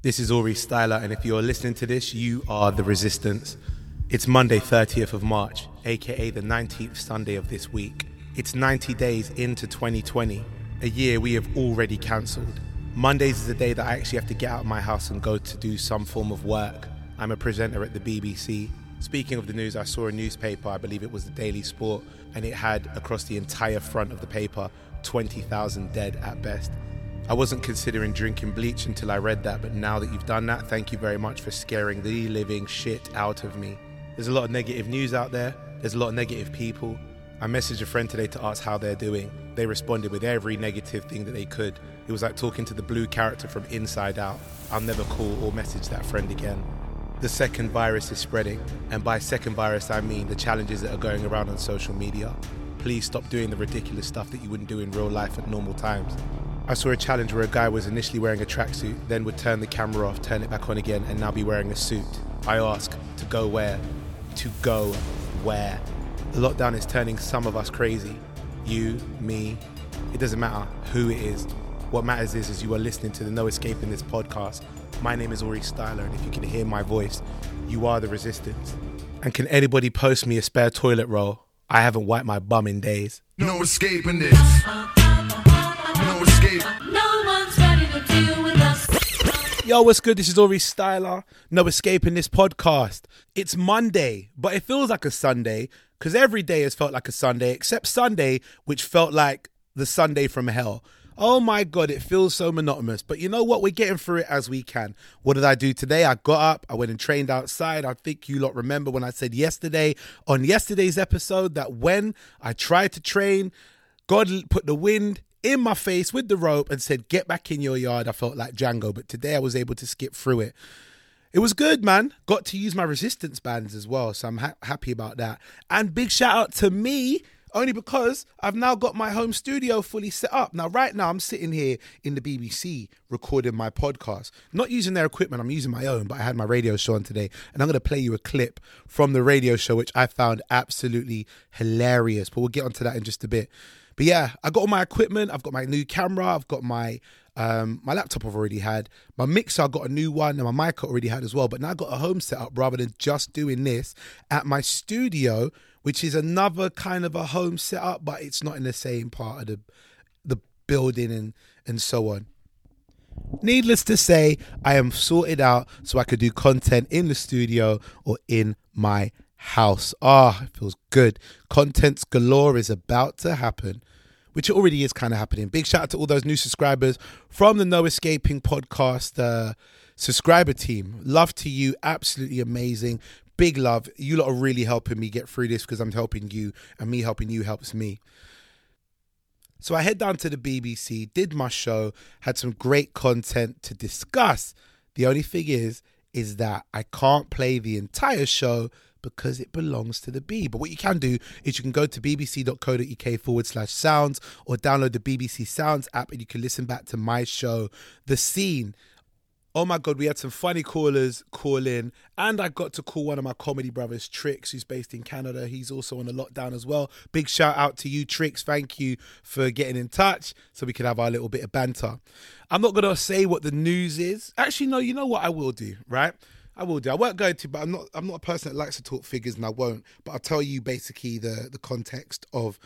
This is Aurie Styla, and if you're listening to this, you are the resistance. It's Monday, 30th of March, aka the 19th Sunday of this week. It's 90 days into 2020, a year we have already cancelled. Mondays is the day that I actually have to get out of my house and go to do some form of work. I'm a presenter at the BBC. Speaking of the news, I saw a newspaper, I believe it was the Daily Sport, and it had across the entire front of the paper 20,000 dead at best. I wasn't considering drinking bleach until I read that, but now that you've done that, thank you very much for scaring the living shit out of me. There's a lot of negative news out there, there's a lot of negative people. I messaged a friend today to ask how they're doing. They responded with every negative thing that they could. It was like talking to the blue character from Inside Out. I'll never call or message that friend again. The second virus is spreading, and by second virus, I mean the challenges that are going around on social media. Please stop doing the ridiculous stuff that you wouldn't do in real life at normal times. I saw a challenge where a guy was initially wearing a tracksuit, then would turn the camera off, turn it back on again, and now be wearing a suit. I ask, to go where? To go where? The lockdown is turning some of us crazy. You, me, it doesn't matter who it is. What matters is, is you are listening to the No Escape in this podcast. My name is Aurie Styla, and if you can hear my voice, you are the resistance. And can anybody post me a spare toilet roll? I haven't wiped my bum in days. No escaping this. No escape. No one's ready to deal with us. Yo, what's good? This is Aurie Styla. No escaping this podcast. It's Monday, but it feels like a Sunday because every day has felt like a Sunday, except Sunday, which felt like the Sunday from hell. Oh my God, it feels so monotonous. But you know what? We're getting through it as we can. What did I do today? I got up, I went and trained outside. I think you lot remember when I said yesterday on yesterday's episode that when I tried to train, God put the wind in my face with the rope and said, Get back in your yard. I felt like Django, but today I was able to skip through it. It was good, man. Got to use my resistance bands as well, so I'm ha- happy about that. And big shout out to me, only because I've now got my home studio fully set up. Now, right now, I'm sitting here in the BBC recording my podcast. Not using their equipment, I'm using my own, but I had my radio show on today, and I'm going to play you a clip from the radio show, which I found absolutely hilarious. But we'll get onto that in just a bit. But yeah, I got all my equipment. I've got my new camera. I've got my um, my laptop. I've already had my mixer. I got a new one, and my mic I already had as well. But now I got a home setup rather than just doing this at my studio, which is another kind of a home setup, but it's not in the same part of the the building and and so on. Needless to say, I am sorted out so I could do content in the studio or in my house. Ah, it feels good. Contents galore is about to happen, which already is kind of happening. Big shout out to all those new subscribers from the No Escaping podcast uh, subscriber team. Love to you. Absolutely amazing. Big love. You lot are really helping me get through this because I'm helping you, and me helping you helps me. So I head down to the BBC, did my show, had some great content to discuss. The only thing is, is that I can't play the entire show because it belongs to the B. But what you can do is you can go to bbc.co.uk forward slash sounds or download the BBC Sounds app and you can listen back to my show, The Scene. Oh my God, we had some funny callers call in, and I got to call one of my comedy brothers, Trix, who's based in Canada. He's also on a lockdown as well. Big shout out to you, Trix. Thank you for getting in touch so we could have our little bit of banter. I'm not going to say what the news is. Actually, no, you know what I will do, right? I will do. I won't go to, but I'm not. I'm not a person that likes to talk figures, and I won't. But I'll tell you basically the the context of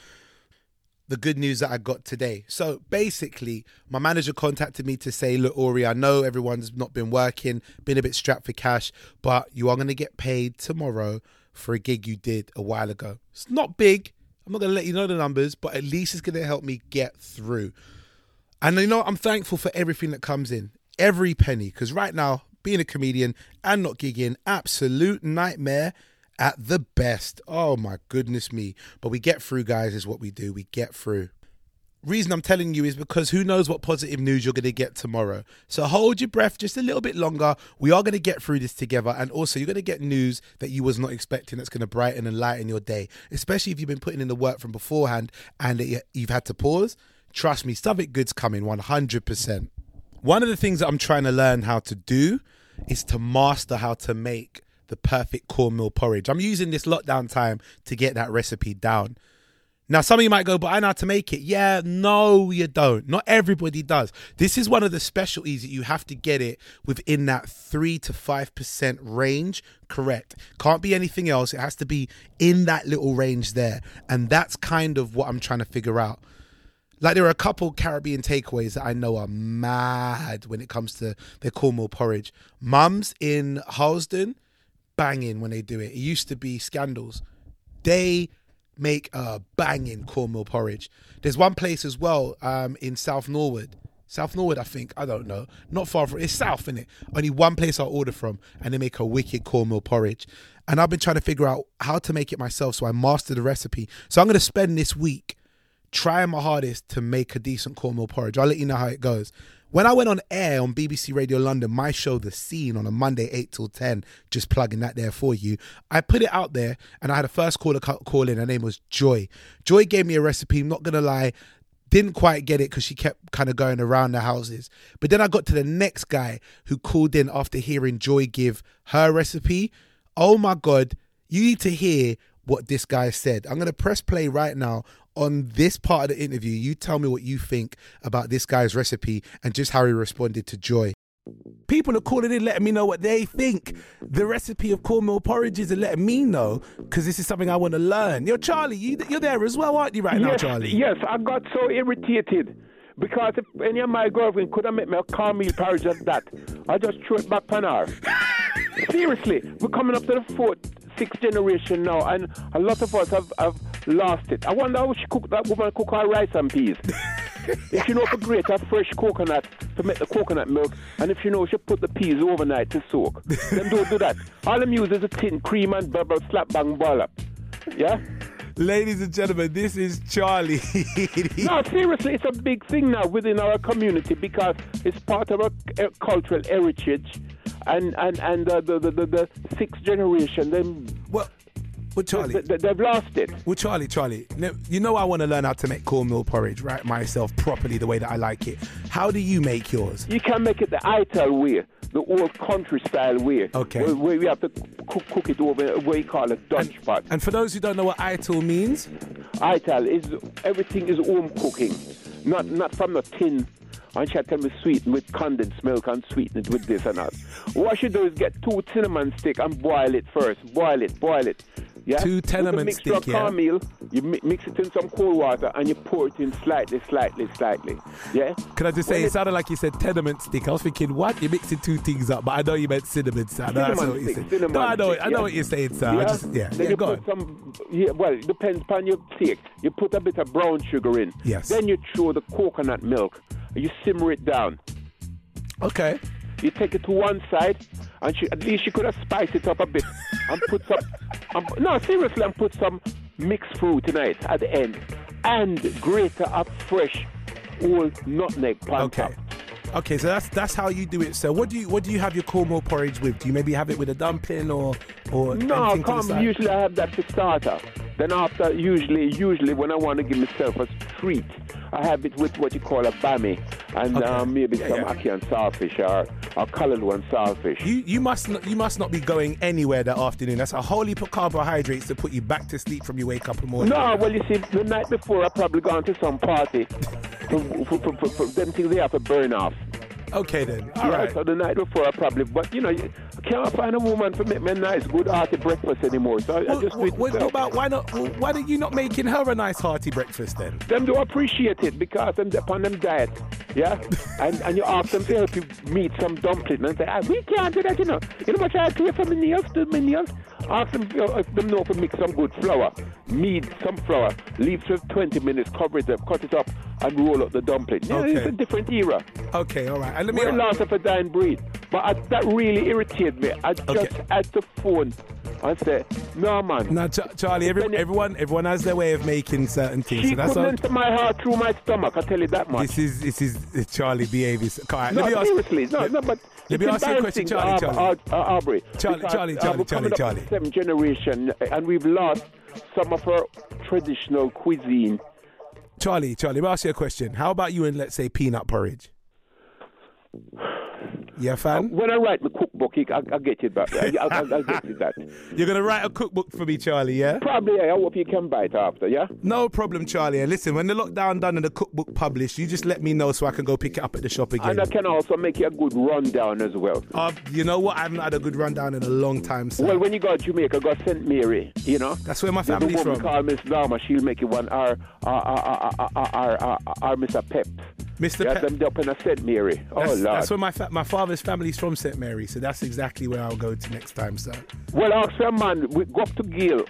the good news that I got today. So basically, my manager contacted me to say, "Look, Aurie, I know everyone's not been working, been a bit strapped for cash, but you are going to get paid tomorrow for a gig you did a while ago. It's not big. I'm not going to let you know the numbers, but at least it's going to help me get through." And you know, I'm thankful for everything that comes in, every penny, because right now, being a comedian and not gigging, absolute nightmare at the best. Oh my goodness me. But we get through, guys, is what we do. We get through. Reason I'm telling you is because who knows what positive news you're going to get tomorrow. So hold your breath just a little bit longer. We are going to get through this together. And also, you're going to get news that you was not expecting that's going to brighten and lighten your day, especially if you've been putting in the work from beforehand and you've had to pause. Trust me, something good's coming 100%. One of the things that I'm trying to learn how to do is to master how to make the perfect cornmeal porridge. I'm using this lockdown time to get that recipe down. Now, some of you might go, but I know how to make it. Yeah, no, you don't. Not everybody does. This is one of the specialties that you have to get it within that 3 to 5% range. Correct. Can't be anything else. It has to be in that little range there. And that's kind of what I'm trying to figure out. Like there are a couple Caribbean takeaways that I know are mad when it comes to their cornmeal porridge. Mums in Harlesden, banging when they do it. It used to be scandals. They make a banging cornmeal porridge. There's one place as well um, in South Norwood. South Norwood, I think. I don't know. Not far from it's south, in it. Only one place I order from, and they make a wicked cornmeal porridge. And I've been trying to figure out how to make it myself, so I mastered the recipe. So I'm going to spend this week trying my hardest to make a decent cornmeal porridge. I'll let you know how it goes. When I went on air on BBC Radio London, my show, The Scene, on a Monday, 8 till 10, just plugging that there for you, I put it out there and I had a first caller call in. Her name was Joy. Joy gave me a recipe, I'm not going to lie, didn't quite get it because she kept kind of going around the houses. But then I got to the next guy who called in after hearing Joy give her recipe. Oh my God, you need to hear what this guy said. I'm going to press play right now on this part of the interview. You tell me what you think about this guy's recipe and just how he responded to Joy. People are calling in, letting me know what they think. The recipe of cornmeal porridges and letting me know because this is something I want to learn. Yo, Charlie, you, you're there as well, aren't you, right now, Charlie? Yes, I got so irritated because if any of my girlfriend could have made me a cornmeal porridge like that, I just threw it back on her. Seriously, we're coming up to the fourth, sixth generation now, and a lot of us have, have lost it. I wonder how she cook that woman cook her rice and peas. if you know to grate a fresh coconut to make the coconut milk, and if you know she put the peas overnight to soak, then don't do that. All them use is a tin, cream and bubble, slap bang boil up. Yeah? Ladies and gentlemen, this is Charlie. No, seriously, it's a big thing now within our community because it's part of our uh, cultural heritage, and and and uh, the, the the the sixth generation, them well, well, Charlie. they, they've lost it. Well, Charlie, Charlie, you know I want to learn how to make cornmeal porridge, right? Myself properly, the way that I like it. How do you make yours? You can make it the Ital way, the old country style way. Okay. Where, where we have to cook, cook it over you call it Dutch pot. And for those who don't know what ital means, Ital is everything is home cooking, not not from the tin. And she tell me sweeten with condensed milk and sweeten it with this and that. What she do is get two cinnamon stick and boil it first. Boil it, boil it. Yeah. Two With the tenement mixture stick, of yeah? you mi- mix it in some cold water and you pour it in slightly, slightly, slightly. Yeah. can I just say When it it- sounded like you said tenement stick. I was thinking, what? You're mixing two things up, but I know you meant cinnamon, sir. I know that's what you stick, said. No, I know, I know yeah. what you're saying, sir. I just, yeah, Then yeah, you go put on. some, yeah, well, it depends upon your steak. You put a bit of brown sugar in. Yes. Then you throw the coconut milk. And you simmer it down. Okay. You take it to one side, and she, at least she could have spiced it up a bit and put some. Um, no, seriously, and put some mixed fruit it at the end, and grater up fresh old nutmeg on Okay. top. Okay, so that's that's how you do it. So, what do you what do you have your cornmeal porridge with? Do you maybe have it with a dumpling or or No, anything to the come. Usually I have that for starter. Then after, usually, usually when I want to give myself a treat, I have it with what you call a bammy, and Okay. um, maybe Yeah, some yeah. ackee and saltfish or or coloured one saltfish. You you must not, you must not be going anywhere that afternoon. That's a whole heap of carbohydrates to put you back to sleep from you wake up in the morning. No, well, you see, the night before I probably gone to some party. for, for, for, for, them things they have to burn off. Okay then. All yeah, right. so the night before I probably, but you know, can't find a woman to make me a nice, good hearty breakfast anymore. So I, I just do well, it about why not? Well, why are you not making her a nice hearty breakfast then? them do appreciate it because them upon them diet, yeah. and and you ask them to help you meet some dumpling and say, ah, we can't do that, you know. You know what I pay for my nails, do my nails. Ask them, you know, if them know to mix some good flour, knead some flour, leave for 20 minutes, cover it up, cut it up, and roll up the dumpling. Okay. it's a different era. Okay, all right. And let me. We're lost of a dying breed. But I, that really irritated me. I just Okay. had to phone and say, no, man. Now, Ch- Charlie, every, everyone, everyone has their way of making certain things. She so that's couldn't all. my heart through my stomach, I tell you that much. This is this is uh, Charlie behaving. All right, No, let me ask. seriously, no, let- no, but let me ask you a question, embarrassing, Charlie, Ar- Charlie. Ar- Ar- Aubrey. Charlie, Charlie, uh, Charlie, we're Charlie, Charlie. Seventh generation, uh, and we've lost some of our traditional cuisine. Charlie, Charlie, let me ask you a question. How about you and let's say peanut porridge? Yeah, fam. When I write my cookbook, I, I get it back. I, I, I, I get it that. You're gonna write a cookbook for me, Charlie. Yeah. Probably, I hope you can buy it after, yeah? No problem, Charlie. And listen, when the lockdown done and the cookbook published, you just let me know so I can go pick it up at the shop again. And I can also make you a good rundown as well. Uh, you know what? I haven't had a good rundown in a long time, sir. Well, when you go to Jamaica, go to St. Mary, you know? That's where my family's a woman from. called Miss Norma. She'll make you one. Our, our, our, our, our, our, our, our Mr. Pep. Mr. Yeah, Pep. them up in a St. Mary. Oh, That's, Lord. that's where my fa- my father's family's from, St Mary. So that's exactly where I'll go to next time, sir. Well, ask a man, we go up to Gill.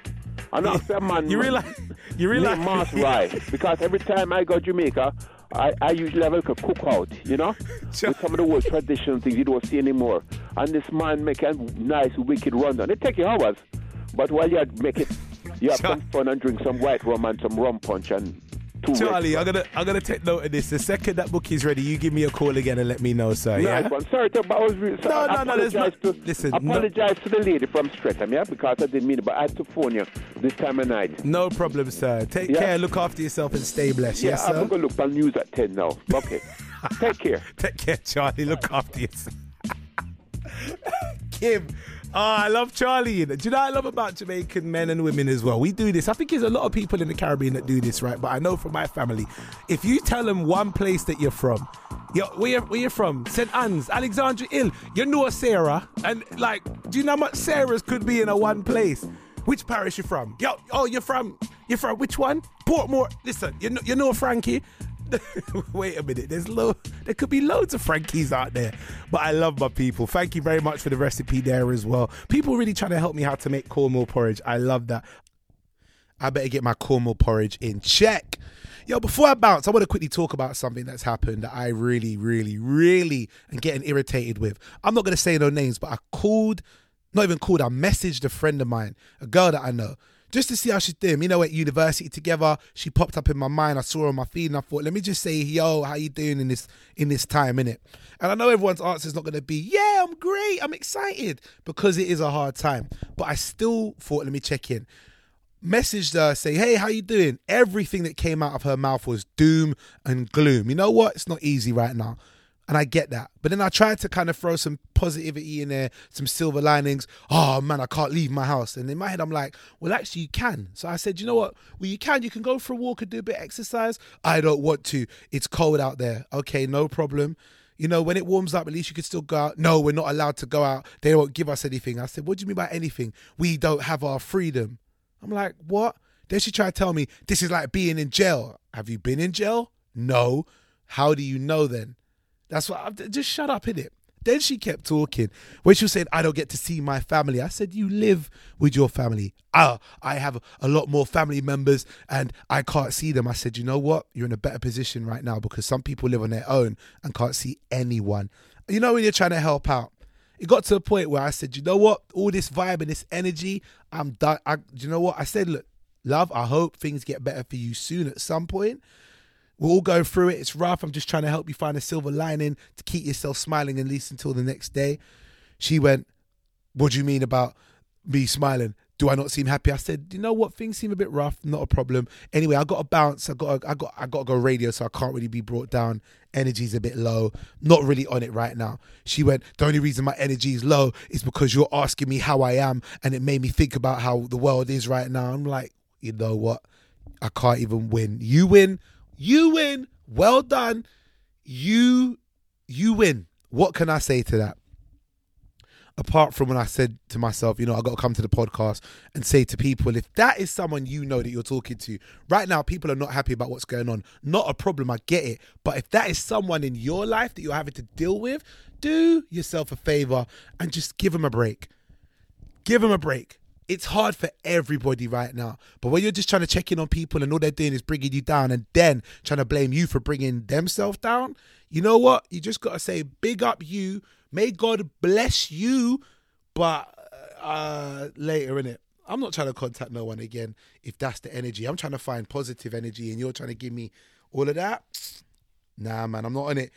And ask a man. You realize? You realize? Mars Rye. Because every time I go to Jamaica, I, I usually have like a cookout, you know? With some of the old traditional things you don't see anymore. And this man make a nice, wicked rundown. It take you hours. But while you make it, you have some fun and drink some white rum and some rum punch and Charlie, I'm gonna I'm gonna take note of this. The second that book is ready, you give me a call again and let me know, sir. Nice Yeah. one. Sorry, but I was really No, sorry. no, no, there's apologize to, listen, no- apologize to the lady from Streatham, yeah, because I didn't mean it, but I had to phone you this time of night. No problem, sir. Take Yeah. care. Look after yourself and stay blessed. Yeah, yes, sir? I'm gonna look on news at ten now. Okay, take care. Take care, Charlie. Look after yourself. Kim. Oh, I love Charlie. Do you know I love about Jamaican men and women as well? We do this. I think there's a lot of people in the Caribbean that do this, right? But I know from my family, if you tell them one place that you're from, you're, where, you where you from? St. Anne's, Alexandria Hill, you know a Sarah. And like, do you know how much Sarahs could be in a one place? Which parish you from? Yo, oh, you're from, you're from which one? Portmore. Listen, you know, you know Frankie. Wait a minute. There's lo- there could be loads of Frankies out there. But I love my people. Thank you very much for the recipe there as well. People really trying to help me how to make cornmeal porridge. I love that. I better get my cornmeal porridge in check. Yo, before I bounce, I want to quickly talk about something that's happened that I really, really, really am getting irritated with. I'm not going to say no names, but I called, not even called, I messaged a friend of mine, a girl that I know, just to see how she's doing. You know, at university together, she popped up in my mind. I saw her on my feed, and I thought, let me just say, yo, how you doing in this in this time, innit? And I know everyone's answer is not going to be, yeah, I'm great, I'm excited, because it is a hard time. But I still thought, let me check in messaged her, say, "Hey, how you doing?" Everything that came out of her mouth was doom and gloom. You know what? It's not easy right now. And I get that. But then I tried to kind of throw some positivity in there, some silver linings. Oh man, I can't leave my house. And in my head, I'm like, well, actually, you can. So I said, you know what? Well, you can. You can go for a walk and do a bit of exercise. I don't want to. It's cold out there. Okay, no problem. You know, when it warms up, at least you can still go out. No, we're not allowed to go out. They won't give us anything. I said, what do you mean by anything? We don't have our freedom. I'm like, what? Then she tried to tell me this is like being in jail. Have you been in jail? No. How do you know then? That's what. I'm, just shut up, in it. Then she kept talking. When she was saying, I don't get to see my family, I said, You live with your family. Ah, I have a lot more family members and I can't see them. I said, You know what? You're in a better position right now because some people live on their own and can't see anyone. You know, when you're trying to help out, it got to a point where I said, you know what? All this vibe and this energy, I'm done. I, you know what? I said, look, love, I hope things get better for you soon at some point. We're all going through it. It's rough. I'm just trying to help you find a silver lining to keep yourself smiling at least until the next day. She went, What do you mean about me smiling? Do I not seem happy? I said, you know what? Things seem a bit rough. Not a problem. Anyway, I got to bounce. I got. I got. I got to go radio, so I can't really be brought down. Energy's a bit low. Not really on it right now. She went. The only reason my energy is low is because you're asking me how I am, and it made me think about how the world is right now. I'm like, you know what? I can't even win. You win. You win. Well done. You. You win. What can I say to that? apart from when I said to myself, you know, I got to come to the podcast and say to people, if that is someone you know that you're talking to, right now, people are not happy about what's going on. Not a problem, I get it. But if that is someone in your life that you're having to deal with, do yourself a favor and just give them a break. Give them a break. It's hard for everybody right now. But when you're just trying to check in on people and all they're doing is bringing you down and then trying to blame you for bringing themselves down, you know what? You just got to say, big up you. May God bless you. But uh, later, in it, I'm not trying to contact no one again if that's the energy. I'm trying to find positive energy and you're trying to give me all of that. Nah, man, I'm not on it.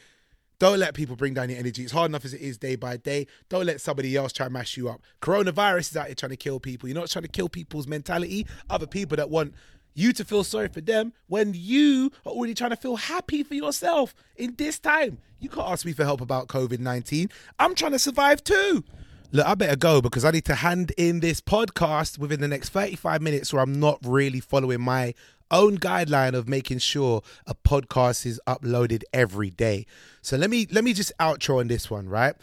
Don't let people bring down your energy. It's hard enough as it is day by day. Don't let somebody else try and mash you up. Coronavirus is out here trying to kill people. You're not trying to kill people's mentality. Other people that want, you to feel sorry for them when you are already trying to feel happy for yourself in this time. You can't ask me for help about COVID 19. I'm trying to survive too. Look, I better go because I need to hand in this podcast within the next 35 minutes or I'm not really following my own guideline of making sure a podcast is uploaded every day. So let me let me just outro on this one, right?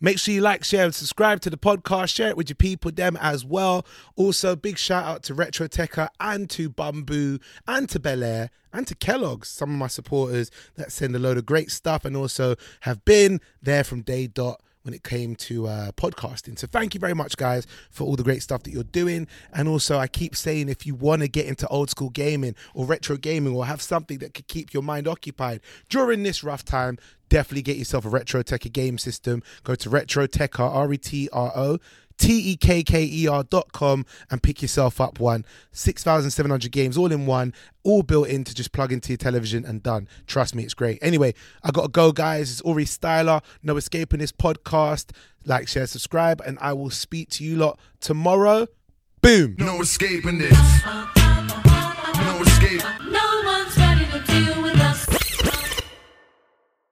Make sure you like, share, and subscribe to the podcast. Share it with your people, them as well. Also, big shout out to Retrotekker and to Bamboo and to Bel Air and to Kellogg's, some of my supporters that send a load of great stuff and also have been there from day dot when it came to uh, podcasting. So thank you very much, guys, for all the great stuff that you're doing. And also, I keep saying if you want to get into old school gaming or retro gaming or have something that could keep your mind occupied during this rough time, definitely get yourself a Retrotekker game system. Go to Retrotekker, R E T R O. T E K K E R dot com and pick yourself up one. 6,700 games all in one, all built in to just plug into your television and done. Trust me, it's great. Anyway, I got to go, guys. It's Aurie Styla. No escaping this podcast. Like, share, subscribe, and I will speak to you lot tomorrow. Boom. No escaping this. No escape. No